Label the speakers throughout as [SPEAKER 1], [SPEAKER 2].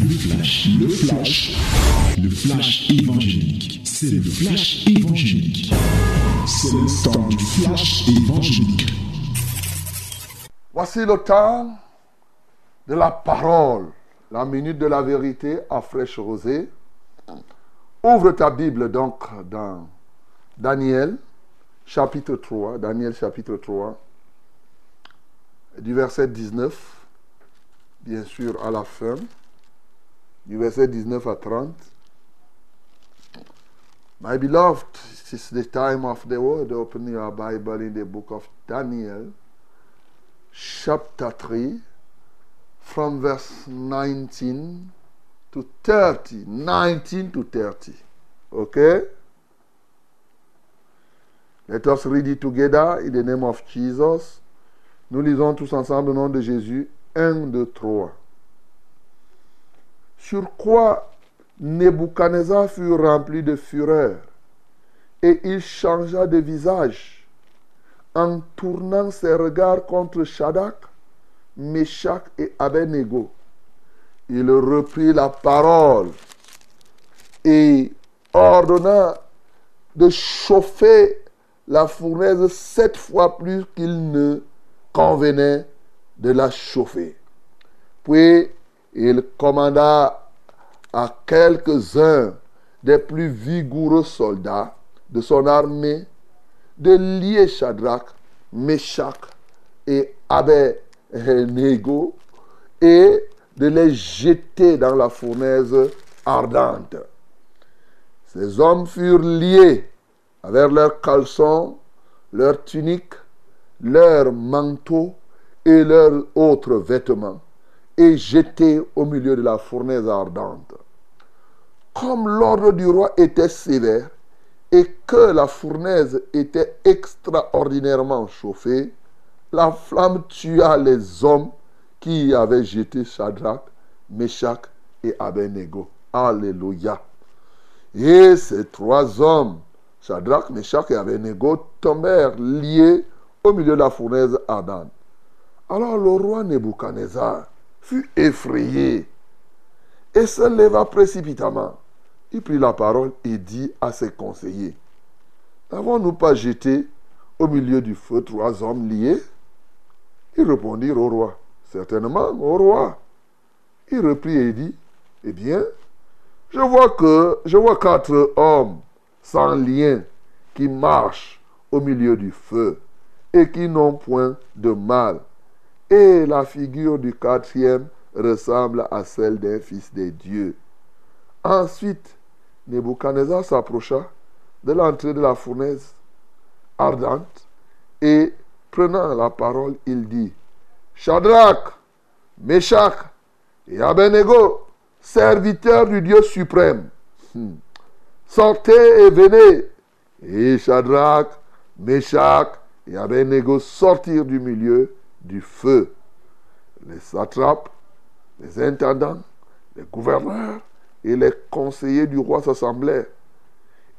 [SPEAKER 1] Le flash, le flash, le flash évangélique. C'est le flash évangélique. C'est le temps du flash évangélique.
[SPEAKER 2] Voici le temps de la parole, la minute de la vérité à fraîche rosée. Ouvre ta Bible donc dans Daniel, chapitre 3, Daniel chapitre 3, du verset 19, bien sûr à la fin, du verset 19 à 30. My beloved, it's the time of the word. Open your Bible in the book of Daniel, chapter 3, from verse 19 to 30. 19 to 30. Okay? Let us read it together in the name of Jesus. Nous lisons tous ensemble au nom de Jésus. 1, 2, 3. Sur quoi Nebuchadnezzar fut rempli de fureur et il changea de visage en tournant ses regards contre Shadrach, Meshach et Abednego. Il reprit la parole et ordonna de chauffer la fournaise sept fois plus qu'il ne convenait de la chauffer. Puis il commanda à quelques-uns des plus vigoureux soldats de son armée de lier Shadrach, Meshach et Abednego et de les jeter dans la fournaise ardente. Ces hommes furent liés avec leurs caleçons, leurs tuniques, leurs manteaux et leurs autres vêtements et jetés au milieu de la fournaise ardente. Comme l'ordre du roi était sévère et que la fournaise était extraordinairement chauffée, la flamme tua les hommes qui avaient jeté Shadrach, Meshach et Abednego. Alléluia. Et ces trois hommes, Shadrach, Meshach et Abednego, tombèrent liés au milieu de la fournaise ardente. Alors le roi Nebuchadnezzar fut effrayé et se leva précipitamment. Il prit la parole et dit à ses conseillers, N'avons-nous pas jeté au milieu du feu trois hommes liés? Ils répondirent au roi, Certainement, au roi. Il reprit et dit, Eh bien, je vois que je vois quatre hommes sans lien qui marchent au milieu du feu et qui n'ont point de mal. Et la figure du quatrième ressemble à celle d'un fils des dieux. Ensuite, Nebuchadnezzar s'approcha de l'entrée de la fournaise ardente et prenant la parole, il dit, Shadrach, Meshach et Abednego, serviteurs du Dieu suprême, hmm, sortez et venez. Et Shadrach, Meshach et Abednego sortirent du milieu du feu. Les satrapes, les intendants, les gouverneurs et les conseillers du roi s'assemblèrent.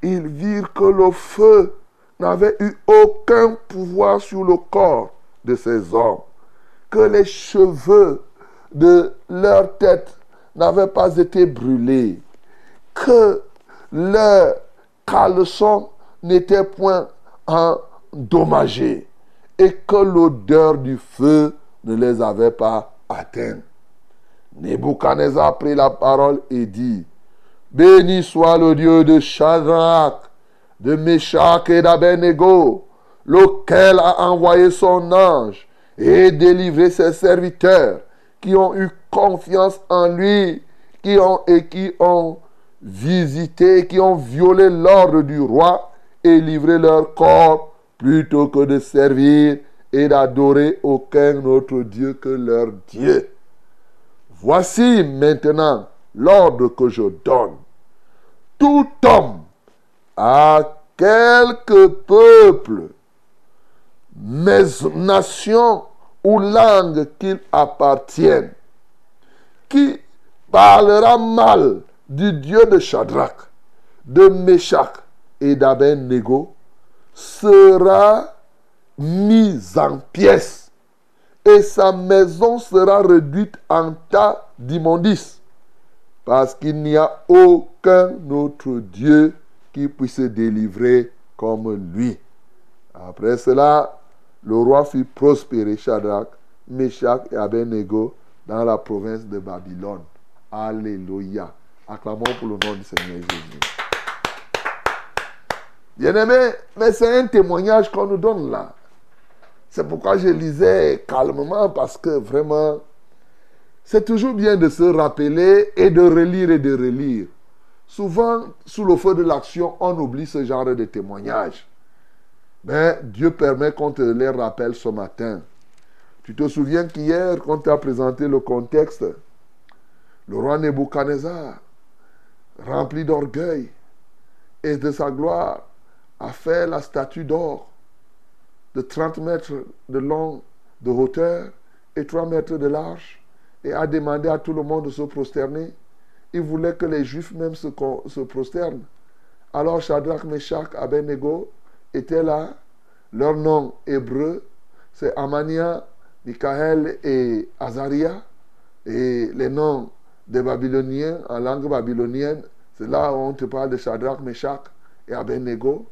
[SPEAKER 2] Ils virent que le feu n'avait eu aucun pouvoir sur le corps de ces hommes, que les cheveux de leur tête n'avaient pas été brûlés, que leurs caleçons n'étaient point endommagés et que l'odeur du feu ne les avait pas atteints. Nebuchadnezzar prit la parole et dit, Béni soit le Dieu de Shadrach, de Meshach et d'Abednego, lequel a envoyé son ange et délivré ses serviteurs qui ont eu confiance en lui, qui ont et qui ont visité, qui ont violé l'ordre du roi et livré leur corps plutôt que de servir et d'adorer aucun autre Dieu que leur Dieu. Voici maintenant l'ordre que je donne. Tout homme à quelque peuple, nation ou langue qu'il appartienne, qui parlera mal du Dieu de Shadrach, de Meshach et d'Abednego, sera mise en pièces et sa maison sera réduite en tas d'immondices. Parce qu'il n'y a aucun autre Dieu qui puisse délivrer comme lui. Après cela, le roi fit prospérer Shadrach, Meshach et Abednego dans la province de Babylone. Alléluia. Acclamons pour le nom du Seigneur Jésus. Bien-aimé, mais c'est un témoignage qu'on nous donne là. C'est pourquoi je lisais calmement parce que vraiment, c'est toujours bien de se rappeler et de relire et de relire. Souvent, sous le feu de l'action, on oublie ce genre de témoignages. Mais Dieu permet qu'on te les rappelle ce matin. Tu te souviens qu'hier, quand tu as présenté le contexte, le roi Nebuchadnezzar, rempli d'orgueil et de sa gloire, a fait la statue d'or de 30 mètres de long de hauteur et 3 mètres de large et a demandé à tout le monde de se prosterner. Il voulait que les Juifs même se, se prosternent. Alors Shadrach, Meshach, Abednego étaient là. Leur nom hébreu, c'est Amania, Michael et Azaria. Et les noms des Babyloniens en langue babylonienne, c'est là où on te parle de Shadrach, Meshach et Abednego.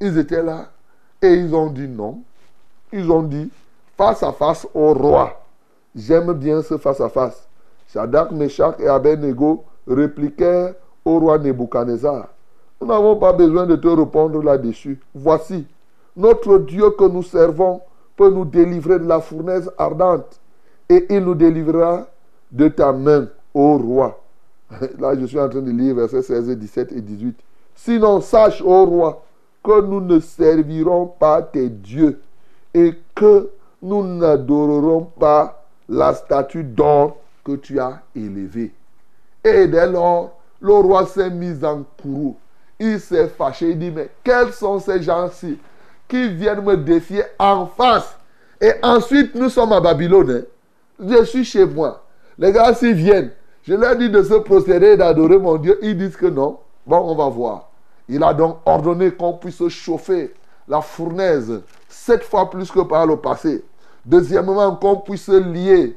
[SPEAKER 2] Ils étaient là et ils ont dit non. Ils ont dit face à face au roi. J'aime bien ce face à face. Shadrach, Meshach et Abednego répliquèrent au roi Nebuchadnezzar. Nous n'avons pas besoin de te répondre là-dessus. Voici, notre Dieu que nous servons peut nous délivrer de la fournaise ardente et il nous délivrera de ta main, ô roi. Là, je suis en train de lire versets 16, 17 et 18. Sinon, sache, ô roi, nous ne servirons pas tes dieux et que nous n'adorerons pas la statue d'or que tu as élevée. Et dès lors, le roi s'est mis en courroux. Il s'est fâché. Il dit, mais quels sont ces gens-ci qui viennent me défier en face? Et ensuite, nous sommes à Babylone. Hein. Je suis chez moi. Les gars, s'ils viennent, je leur dis de se procéder et d'adorer mon Dieu. Ils disent que non. Bon, on va voir. Il a donc ordonné qu'on puisse chauffer la fournaise sept fois plus que par le passé. Deuxièmement, qu'on puisse lier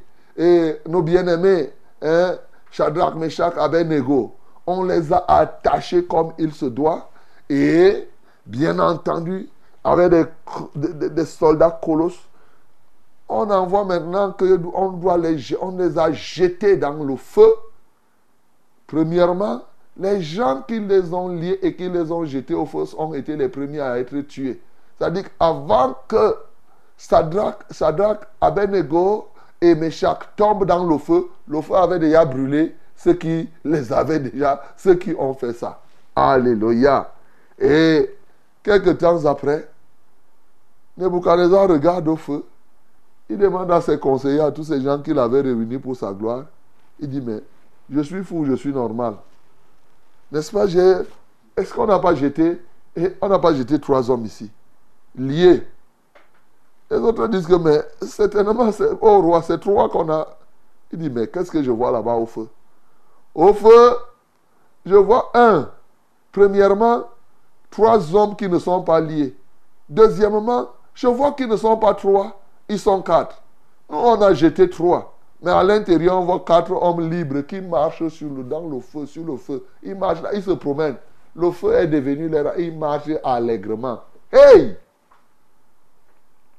[SPEAKER 2] nos bien-aimés, hein, Shadrach, Meshach, Abednego, on les a attachés comme il se doit et, bien entendu, avec des, soldats colosses, on envoie maintenant qu'on les, les a jetés dans le feu. Premièrement, les gens qui les ont liés et qui les ont jetés au feu ont été les premiers à être tués. C'est-à-dire qu'avant que Sadrach, Sadrach, Abednego et Meshach tombent dans le feu, le feu avait déjà brûlé ceux qui les avaient déjà, ceux qui ont fait ça. Alléluia. Et quelques temps après, Nebuchadnezzar regarde au feu. Il demande à ses conseillers, à tous ces gens qu'il avait réunis pour sa gloire. Il dit, mais je suis fou, je suis normal. N'est-ce pas Est-ce qu'on n'a pas jeté on n'a pas jeté trois hommes ici, liés? Les autres disent que, mais certainement, oh roi, c'est trois qu'on a. Il dit, mais qu'est-ce que je vois là-bas au feu? Au feu, je vois un. Premièrement, trois hommes qui ne sont pas liés. Deuxièmement, je vois qu'ils ne sont pas trois, ils sont quatre. Nous, on a jeté trois. Mais à l'intérieur, on voit quatre hommes libres qui marchent le, dans le feu, sur le feu. Ils marchent là, ils se promènent. Le feu est devenu là, ils marchent allègrement. Hey!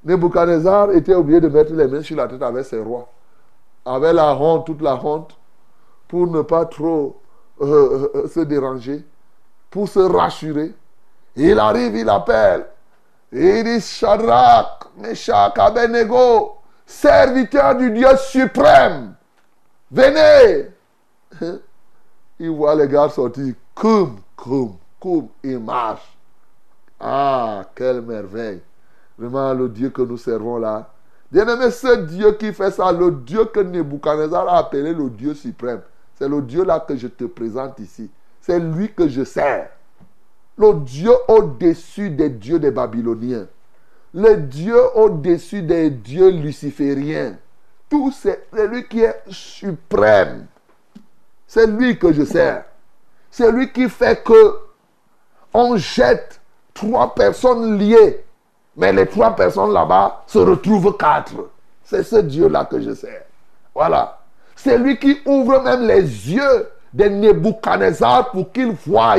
[SPEAKER 2] Nebuchadnezzar était obligé de mettre les mains sur la tête avec ses rois. Avec la honte, toute la honte, pour ne pas trop euh, euh, euh, se déranger, pour se rassurer. Il arrive, il appelle. Il dit Shadrach, Meshach, Abednego, serviteur du Dieu suprême, venez. Il voit les gars sortir, comme, comme, comme, il marche. Ah, quelle merveille. Vraiment, le Dieu que nous servons là. Bien-aimé, ce Dieu qui fait ça, le Dieu que Nebuchadnezzar a appelé le Dieu suprême, c'est le Dieu là que je te présente ici. C'est lui que je sers. Le Dieu au-dessus des dieux des Babyloniens. Le Dieu au-dessus des dieux lucifériens. Tout c'est lui qui est suprême. C'est lui que je sers. C'est lui qui fait que on jette trois personnes liées. Mais les trois personnes là-bas se retrouvent quatre. C'est ce Dieu-là que je sers. Voilà. C'est lui qui ouvre même les yeux des Nebuchadnezzar pour qu'ils voient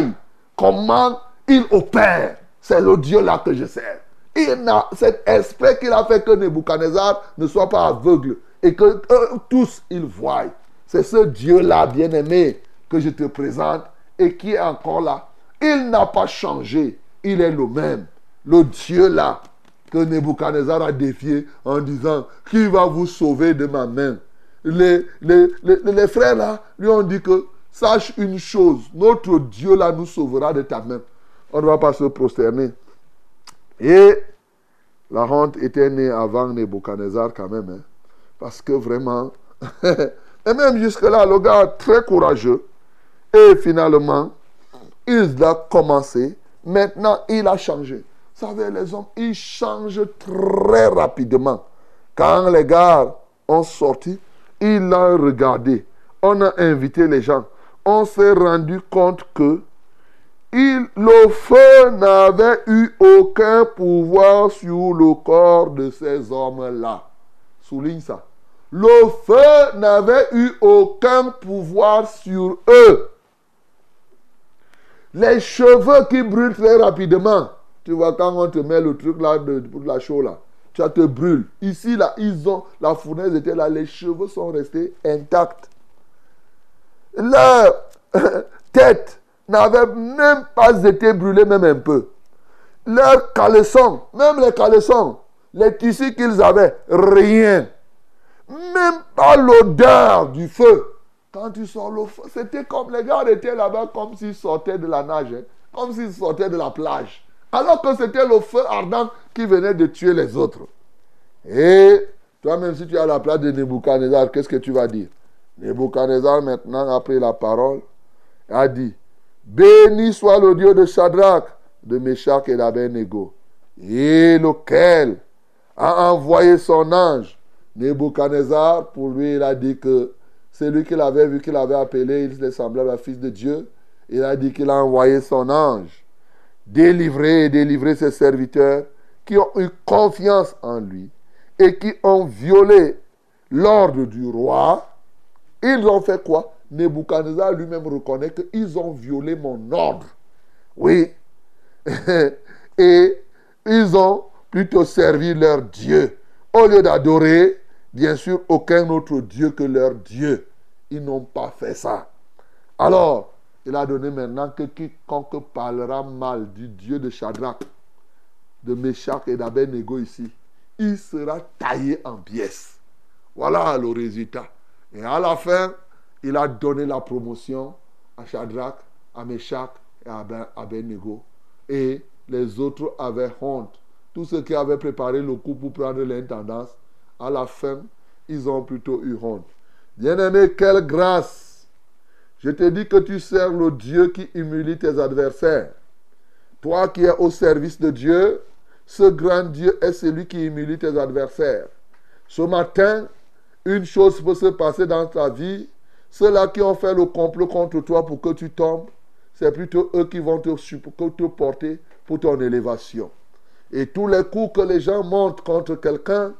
[SPEAKER 2] comment il opère. C'est le Dieu là que je sers. Il a cet esprit qu'il a fait que Nebuchadnezzar ne soit pas aveugle et que tous ils voient. C'est ce Dieu-là, bien-aimé, que je te présente et qui est encore là. Il n'a pas changé. Il est le même. Le Dieu-là que Nebuchadnezzar a défié en disant Qui va vous sauver de ma main? Les, les, les, frères là lui ont dit que sache une chose, notre Dieu là nous sauvera de ta main. On ne va pas se prosterner. Et la honte était née avant Nebuchadnezzar quand même. Hein. parce que vraiment, et même jusque-là, le gars très courageux. Et finalement, il a commencé. Maintenant, il a changé. Vous savez, les hommes, ils changent très rapidement. Quand les gars ont sorti, il a regardé. On a invité les gens. On s'est rendu compte que il, le feu n'avait eu aucun pouvoir sur le corps de ces hommes-là. Souligne ça. Le feu n'avait eu aucun pouvoir sur eux. Les cheveux qui brûlent très rapidement. Tu vois, quand on te met le truc là de, la chaux là, tu te brûles. Ici, là, ils ont, la fournaise était là, les cheveux sont restés intacts. Leur tête n'avait même pas été brûlée, même un peu. Leurs caleçons, même les caleçons, les tissus qu'ils avaient, rien. Même pas l'odeur du feu. Quand tu sors le feu, c'était comme les gars étaient là-bas comme s'ils sortaient de la nage, hein. comme s'ils sortaient de la plage. Alors que c'était le feu ardent qui venait de tuer les autres. Et toi-même, si tu es à la place de Nebuchadnezzar, qu'est-ce que tu vas dire? Nebuchadnezzar, maintenant, a pris la parole, a dit Béni soit le Dieu de Shadrach, de Meshach et d'Abednego, et lequel a envoyé son ange. Nebuchadnezzar, pour lui, il a dit que c'est lui qu'il avait vu, qu'il avait appelé, il semblait le fils de Dieu. Il a dit qu'il a envoyé son ange délivrer et délivrer ses serviteurs qui ont eu confiance en lui et qui ont violé l'ordre du roi. Ils ont fait quoi? Nebuchadnezzar lui-même reconnaît qu'ils ont violé mon ordre. Oui. et ils ont plutôt servi leur Dieu. Au lieu d'adorer, bien sûr, aucun autre Dieu que leur Dieu. Ils n'ont pas fait ça. Alors, il a donné maintenant que quiconque parlera mal du Dieu de Shadrach, de Meshach et d'Abednego ici, il sera taillé en pièces. Voilà le résultat. Et à la fin, il a donné la promotion à Shadrach, à Meshach et à Abednego. Et les autres avaient honte. Tous ceux qui avaient préparé le coup pour prendre l'intendance, à la fin, ils ont plutôt eu honte. Bien-aimé, quelle grâce je te dis que tu sers le Dieu qui humilie tes adversaires. Toi qui es au service de Dieu, ce grand Dieu est celui qui humilie tes adversaires. Ce matin, une chose peut se passer dans ta vie. Ceux-là qui ont fait le complot contre toi pour que tu tombes, c'est plutôt eux qui vont te, te porter pour ton élévation. Et tous les coups que les gens montent contre quelqu'un,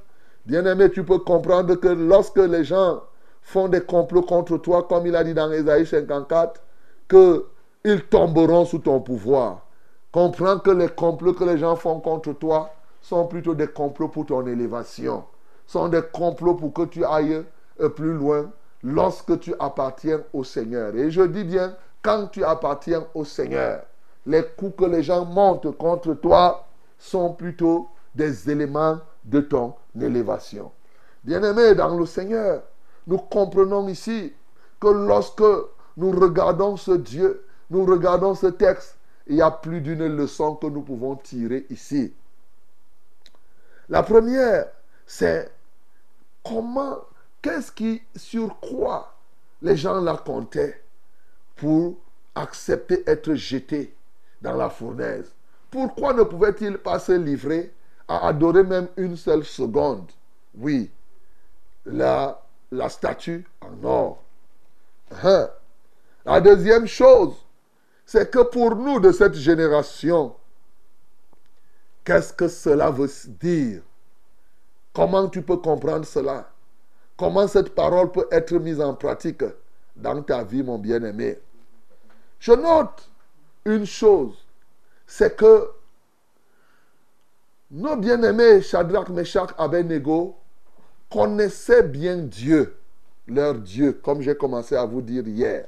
[SPEAKER 2] bien aimé, tu peux comprendre que lorsque les gens font des complots contre toi, comme il a dit dans Ésaïe 54, qu'ils tomberont sous ton pouvoir. Comprends que les complots que les gens font contre toi sont plutôt des complots pour ton élévation. Sont des complots pour que tu ailles plus loin lorsque tu appartiens au Seigneur. Et je dis bien, quand tu appartiens au Seigneur, les coups que les gens montent contre toi sont plutôt des éléments de ton élévation. Bien-aimé dans le Seigneur, nous comprenons ici que lorsque nous regardons ce Dieu, nous regardons ce texte, il y a plus d'une leçon que nous pouvons tirer ici. La première, c'est comment, qu'est-ce qui, sur quoi les gens la comptaient pour accepter être jetés dans la fournaise? Pourquoi ne pouvaient-ils pas se livrer à adorer même une seule seconde? Oui, la la statue en or. Hein? La deuxième chose, c'est que pour nous de cette génération, qu'est-ce que cela veut dire? Comment tu peux comprendre cela? Comment cette parole peut être mise en pratique dans ta vie, mon bien-aimé? Je note une chose, c'est que nos bien-aimés Shadrach, Meshach, Abednego connaissaient bien Dieu, leur Dieu, comme j'ai commencé à vous dire hier.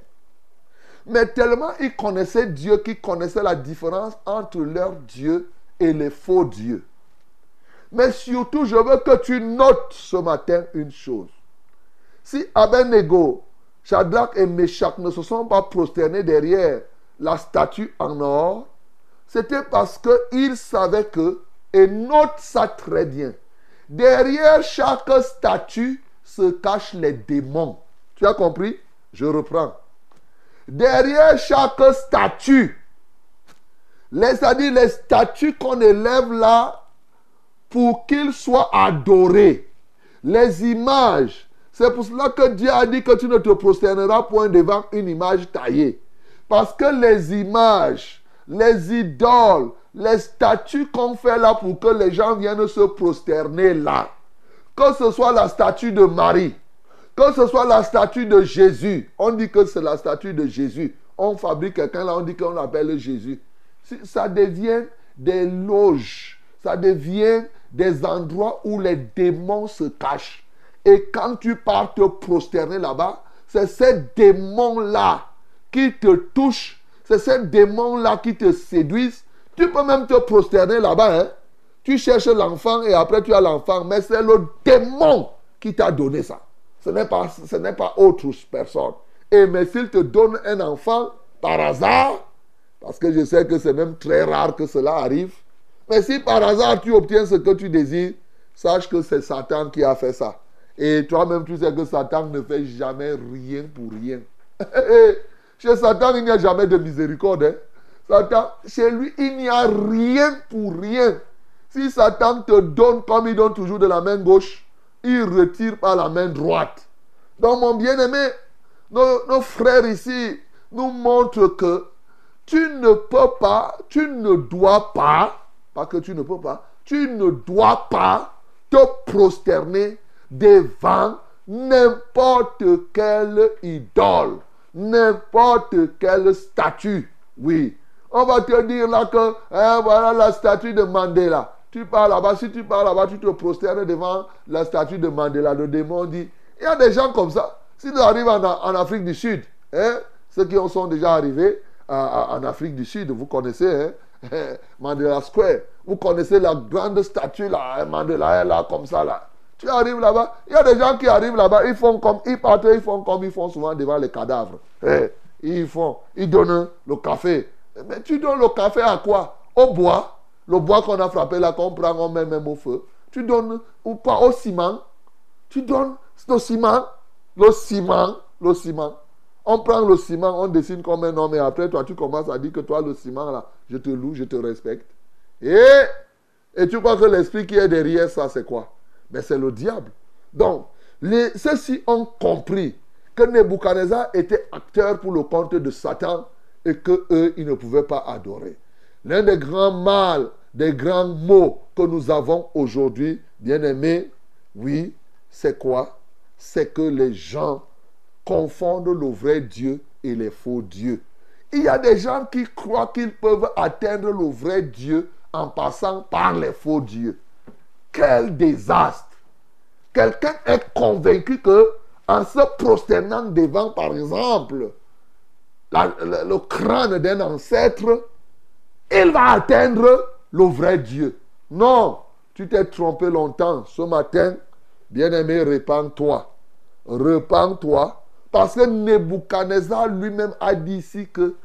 [SPEAKER 2] Mais tellement ils connaissaient Dieu qu'ils connaissaient la différence entre leur Dieu et les faux dieux. Mais surtout, je veux que tu notes ce matin une chose. Si Abednego, Shadrach et Meshach ne se sont pas prosternés derrière la statue en or, c'était parce qu'ils savaient que, et note ça très bien, derrière chaque statue se cachent les démons. Tu as compris? Je reprends. Derrière chaque statue, c'est-à-dire les statues qu'on élève là pour qu'ils soient adorés, les images. C'est pour cela que Dieu a dit que tu ne te prosterneras point devant une image taillée. Parce que les images, les idoles, les statues qu'on fait là pour que les gens viennent se prosterner là, que ce soit la statue de Marie, que ce soit la statue de Jésus, on dit que c'est la statue de Jésus. On fabrique quelqu'un là, on dit qu'on l'appelle Jésus. Ça devient des loges, ça devient des endroits où les démons se cachent. Et quand tu pars te prosterner là-bas, c'est ces démons-là qui te touchent, c'est ces démons-là qui te séduisent. Tu peux même te prosterner là-bas. Hein? Tu cherches l'enfant et après tu as l'enfant, mais c'est le démon qui t'a donné ça. Ce n'est pas, ce n'est pas autre personne. Et mais s'il te donne un enfant par hasard, parce que je sais que c'est même très rare que cela arrive, mais si par hasard tu obtiens ce que tu désires, sache que c'est Satan qui a fait ça. Et toi-même, tu sais que Satan ne fait jamais rien pour rien. Chez Satan, il n'y a jamais de miséricorde. Hein. Satan, chez lui, il n'y a rien pour rien. Si Satan te donne comme il donne toujours de la main gauche, il retire par la main droite. Donc, mon bien-aimé, nos, nos, frères ici nous montrent que tu ne peux pas, tu ne dois pas, pas que tu ne peux pas, tu ne dois pas te prosterner devant n'importe quelle idole n'importe quelle statue. Oui. On va te dire là que, hein, voilà la statue de Mandela. Tu pars là-bas, si tu pars là-bas, tu te prosternes devant la statue de Mandela. Le démon dit, il y a des gens comme ça. Si tu arrives en, Afrique du Sud, hein, ceux qui sont déjà arrivés en Afrique du Sud, vous connaissez hein, Mandela Square. Vous connaissez la grande statue là, hein, Mandela là, comme ça là. Tu arrives là-bas, il y a des gens qui arrivent là-bas, ils font comme, ils partent, ils font comme ils font souvent devant les cadavres. Eh, ils font, ils donnent le café. Mais tu donnes le café à quoi? Au bois. Le bois qu'on a frappé là, qu'on prend, on met même au feu. Tu donnes, ou pas au ciment. Tu donnes le ciment, le ciment, le ciment. On prend le ciment, on dessine comme un homme et après toi tu commences à dire que toi le ciment là, je te loue, je te respecte. Et, et tu crois que l'esprit qui est derrière ça c'est quoi? Mais c'est le diable. Donc, ceux-ci ont compris que Nebuchadnezzar était acteur pour le compte de Satan et que eux, ils ne pouvaient pas adorer. L'un des grands mâles, des grands mots que nous avons aujourd'hui, bien aimés, oui, c'est quoi? C'est que les gens confondent le vrai Dieu et les faux dieux. Il y a des gens qui croient qu'ils peuvent atteindre le vrai Dieu en passant par les faux dieux. Quel désastre Quelqu'un est convaincu que en se prosternant devant, par exemple, le, crâne d'un ancêtre, il va atteindre le vrai Dieu. Non, tu t'es trompé longtemps. Ce matin, bien-aimé, répands-toi. Répands-toi. Parce que Nebuchadnezzar lui-même a dit ici que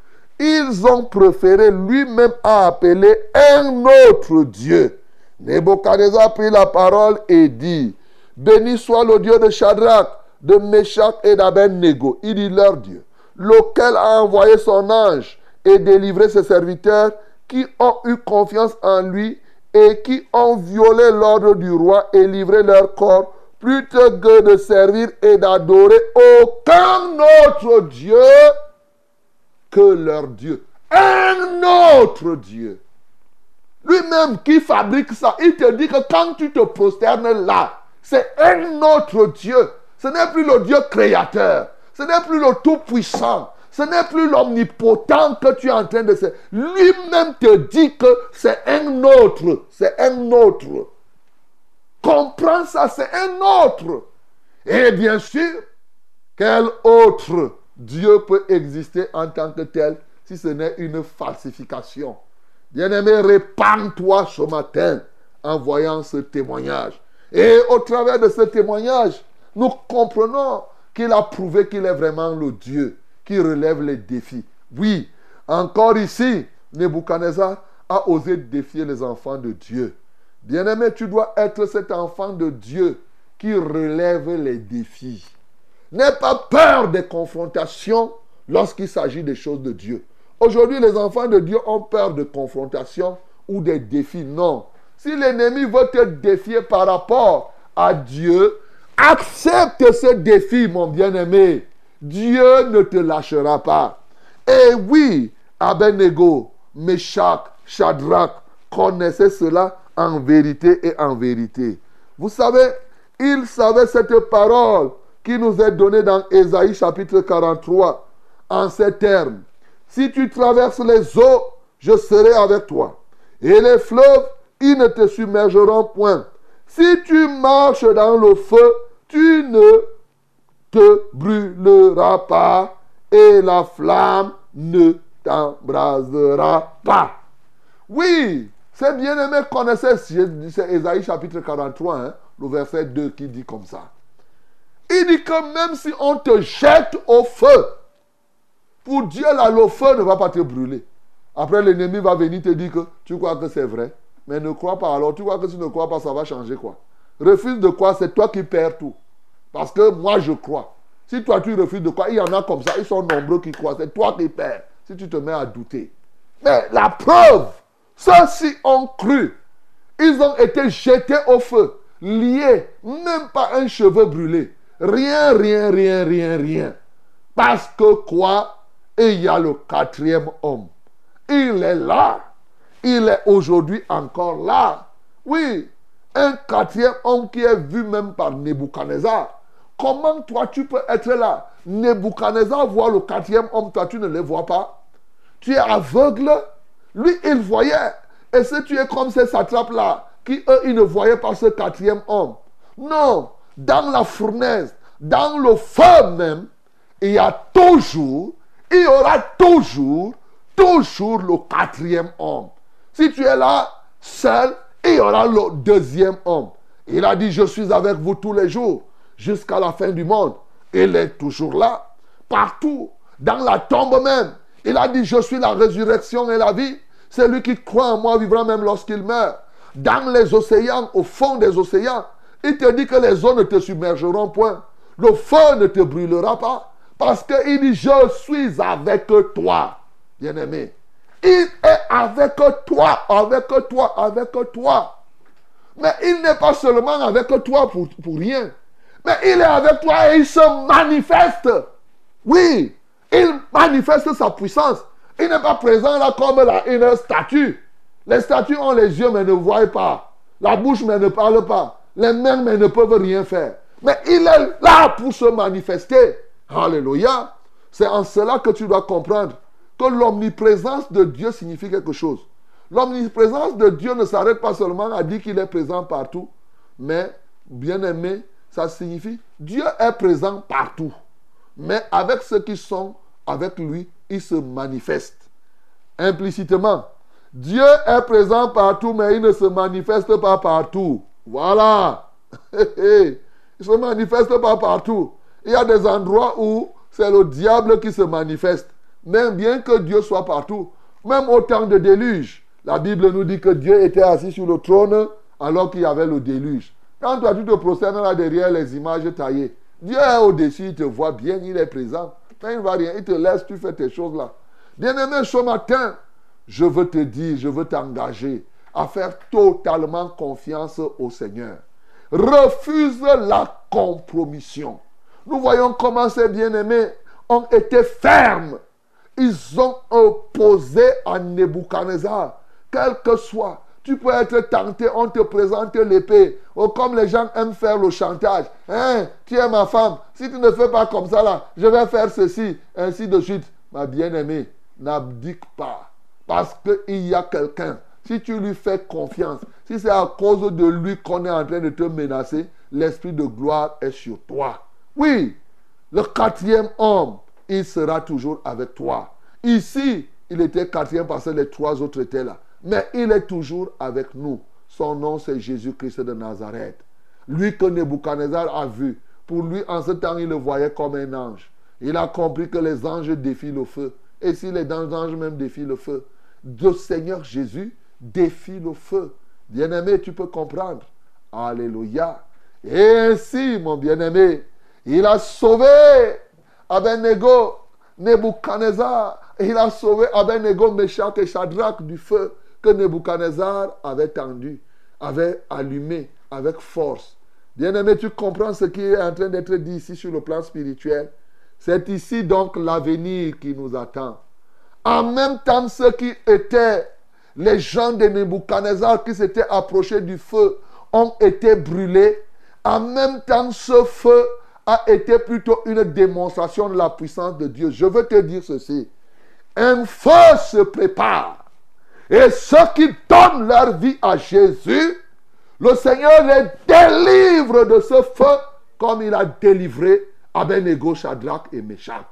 [SPEAKER 2] ils ont préféré lui-même appeler un autre Dieu Nebuchadnezzar prit la parole et dit, Béni soit le Dieu de Shadrach, de Meshach et d'Abednego. Il dit leur Dieu, lequel a envoyé son ange et délivré ses serviteurs qui ont eu confiance en lui et qui ont violé l'ordre du roi et livré leur corps plutôt que de servir et d'adorer aucun autre Dieu que leur Dieu? Un autre Dieu. Lui-même qui fabrique ça, il te dit que quand tu te prosternes là, c'est un autre Dieu. Ce n'est plus le Dieu créateur. Ce n'est plus le Tout-Puissant. Ce n'est plus l'omnipotent que tu es en train de... Lui-même te dit que c'est un autre. C'est un autre. Comprends ça, c'est un autre. Et bien sûr, quel autre Dieu peut exister en tant que tel si ce n'est une falsification? Bien-aimé, répands-toi ce matin en voyant ce témoignage. Et au travers de ce témoignage, nous comprenons qu'il a prouvé qu'il est vraiment le Dieu qui relève les défis. Oui, encore ici, Nebuchadnezzar a osé défier les enfants de Dieu. Bien-aimé, tu dois être cet enfant de Dieu qui relève les défis. N'aie pas peur des confrontations lorsqu'il s'agit des choses de Dieu. Aujourd'hui, les enfants de Dieu ont peur de confrontations ou des défis. Non. Si l'ennemi veut te défier par rapport à Dieu, accepte ce défi, mon bien-aimé. Dieu ne te lâchera pas. Et oui, Abednego, Meshach, Shadrach connaissaient cela en vérité et en vérité. Vous savez, ils savaient cette parole qui nous est donnée dans Ésaïe chapitre 43 en ces termes. Si tu traverses les eaux, je serai avec toi. Et les fleuves, ils ne te submergeront point. Si tu marches dans le feu, tu ne te brûleras pas et la flamme ne t'embrasera pas. Oui, c'est bien-aimé connaissez, c'est Ésaïe chapitre 43, hein, le verset 2 qui dit comme ça. Il dit que même si on te jette au feu, pour Dieu là, le feu ne va pas te brûler. Après, l'ennemi va venir te dire que tu crois que c'est vrai, mais ne crois pas. Alors, tu crois que si tu ne crois pas, ça va changer quoi? Refuse de quoi C'est toi qui perds tout. Parce que moi, je crois. Si toi, tu refuses de quoi Il y en a comme ça. Ils sont nombreux qui croient. C'est toi qui perds. Si tu te mets à douter. Mais la preuve, ceux-ci ont cru. Ils ont été jetés au feu, liés, même pas un cheveu brûlé. Rien, rien, rien, rien, rien. Parce que quoi? Et il y a le quatrième homme. Il est là. Il est aujourd'hui encore là. Oui, un quatrième homme qui est vu même par Nebuchadnezzar. Comment toi tu peux être là? Nebuchadnezzar voit le quatrième homme, toi tu ne le vois pas. Tu es aveugle. Lui, il voyait. Et si tu es comme ces satrapes-là, qui eux, ils ne voyaient pas ce quatrième homme. Non, dans la fournaise, dans le feu même, il y a toujours, il y aura toujours, toujours le quatrième homme. Si tu es là, seul, il y aura le deuxième homme. Il a dit, je suis avec vous tous les jours, jusqu'à la fin du monde. Il est toujours là, partout, dans la tombe même. Il a dit, je suis la résurrection et la vie. Celui qui croit en moi vivra même lorsqu'il meurt. Dans les océans, au fond des océans, il te dit que les eaux ne te submergeront point. Le feu ne te brûlera pas. Parce qu'il dit, je suis avec toi, bien-aimé. Il est avec toi, avec toi, avec toi. Mais il n'est pas seulement avec toi pour, rien. Mais il est avec toi et il se manifeste. Oui, il manifeste sa puissance. Il n'est pas présent là comme une statue. Les statues ont les yeux mais ne voient pas. La bouche mais ne parle pas. Les mains mais ne peuvent rien faire. Mais il est là pour se manifester. Alléluia. C'est en cela que tu dois comprendre que l'omniprésence de Dieu signifie quelque chose. L'omniprésence de Dieu ne s'arrête pas seulement à dire qu'il est présent partout, mais, bien aimé, ça signifie Dieu est présent partout. Mais avec ceux qui sont avec lui, il se manifeste. Implicitement, Dieu est présent partout, mais il ne se manifeste pas partout. Voilà. il ne se manifeste pas partout. Il y a des endroits où c'est le diable qui se manifeste. Même bien que Dieu soit partout, même au temps de déluge, la Bible nous dit que Dieu était assis sur le trône alors qu'il y avait le déluge. Quand toi tu te prosternes là derrière les images taillées, Dieu est au-dessus, il te voit bien, il est présent. il ne va rien, il te laisse, tu fais tes choses là. Bien-aimé, ce matin, je veux te dire, je veux t'engager à faire totalement confiance au Seigneur. Refuse la compromission. Nous voyons comment ces bien-aimés ont été fermes ils ont opposé à Nebuchadnezzar. Quel que soit, tu peux être tenté, on te présente l'épée. Oh, comme les gens aiment faire le chantage. Hein, tu es ma femme. Si tu ne fais pas comme ça, je vais faire ceci, ainsi de suite. Ma bien-aimée, n'abdique pas. Parce qu'il y a quelqu'un. Si tu lui fais confiance, si c'est à cause de lui qu'on est en train de te menacer, l'esprit de gloire est sur toi. Oui, le quatrième homme, il sera toujours avec toi. Ici, il était quatrième parce que les trois autres étaient là. Mais il est toujours avec nous. Son nom, c'est Jésus-Christ de Nazareth. Lui que Nebuchadnezzar a vu. Pour lui, en ce temps, il le voyait comme un ange. Il a compris que les anges défient le feu. Et si les anges même défient le feu, le Seigneur Jésus défie le feu. Bien-aimé, tu peux comprendre. Alléluia. Et ainsi, mon bien-aimé, il a sauvé Abednego, Nebuchadnezzar. Il a sauvé Abednego, Meshach et Shadrach du feu que Nebuchadnezzar avait tendu, avait allumé avec force. Bien-aimé, tu comprends ce qui est en train d'être dit ici sur le plan spirituel. C'est ici donc l'avenir qui nous attend. En même temps, ceux qui étaient les gens de Nebuchadnezzar qui s'étaient approchés du feu ont été brûlés. En même temps, ce feu a été plutôt une démonstration de la puissance de Dieu. Je veux te dire ceci. Un feu se prépare. Et ceux qui donnent leur vie à Jésus, le Seigneur les délivre de ce feu comme il a délivré Abednego, Shadrach et Meshach.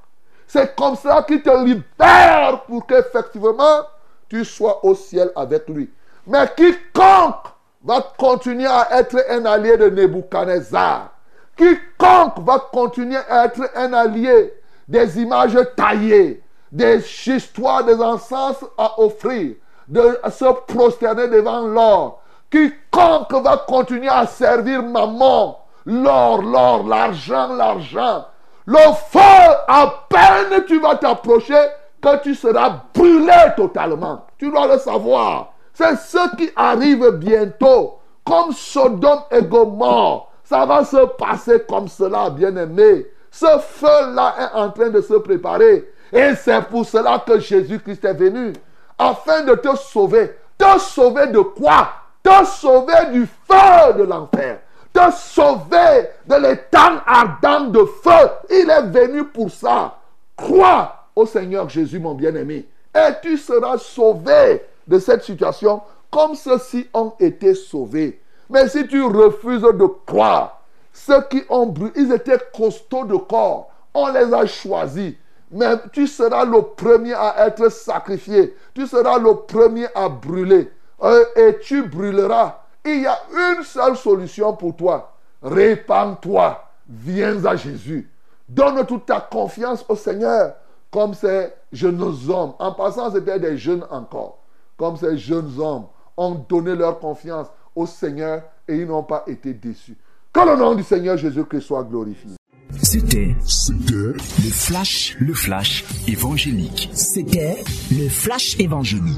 [SPEAKER 2] C'est comme ça qu'il te libère pour qu'effectivement tu sois au ciel avec lui. Mais quiconque va continuer à être un allié de Nebuchadnezzar, quiconque va continuer à être un allié des images taillées, des histoires, des encens à offrir, de se prosterner devant l'or, quiconque va continuer à servir maman, l'or, l'or, l'argent, l'argent, le feu, à peine tu vas t'approcher, que tu seras brûlé totalement. Tu dois le savoir. C'est ce qui arrive bientôt. Comme Sodome et Gomorre. Ça va se passer comme cela, bien-aimé. Ce feu-là est en train de se préparer. Et c'est pour cela que Jésus-Christ est venu. Afin de te sauver. Te sauver de quoi? Te sauver du feu de l'enfer. Te sauver de l'étang ardent de feu. Il est venu pour ça. Crois au Seigneur Jésus, mon bien-aimé. Et tu seras sauvé de cette situation comme ceux-ci ont été sauvés. Mais si tu refuses de croire, ceux qui ont brûlé, ils étaient costauds de corps. On les a choisis. Mais tu seras le premier à être sacrifié. Tu seras le premier à brûler. Euh, et tu brûleras. Il y a une seule solution pour toi. Répands-toi. Viens à Jésus. Donne toute ta confiance au Seigneur comme ces jeunes hommes, en passant c'était des jeunes encore, comme ces jeunes hommes ont donné leur confiance au Seigneur et ils n'ont pas été déçus. Que le nom du Seigneur Jésus-Christ soit glorifié.
[SPEAKER 3] C'était
[SPEAKER 1] C'était
[SPEAKER 3] le flash, le flash évangélique.
[SPEAKER 4] C'était le flash évangélique.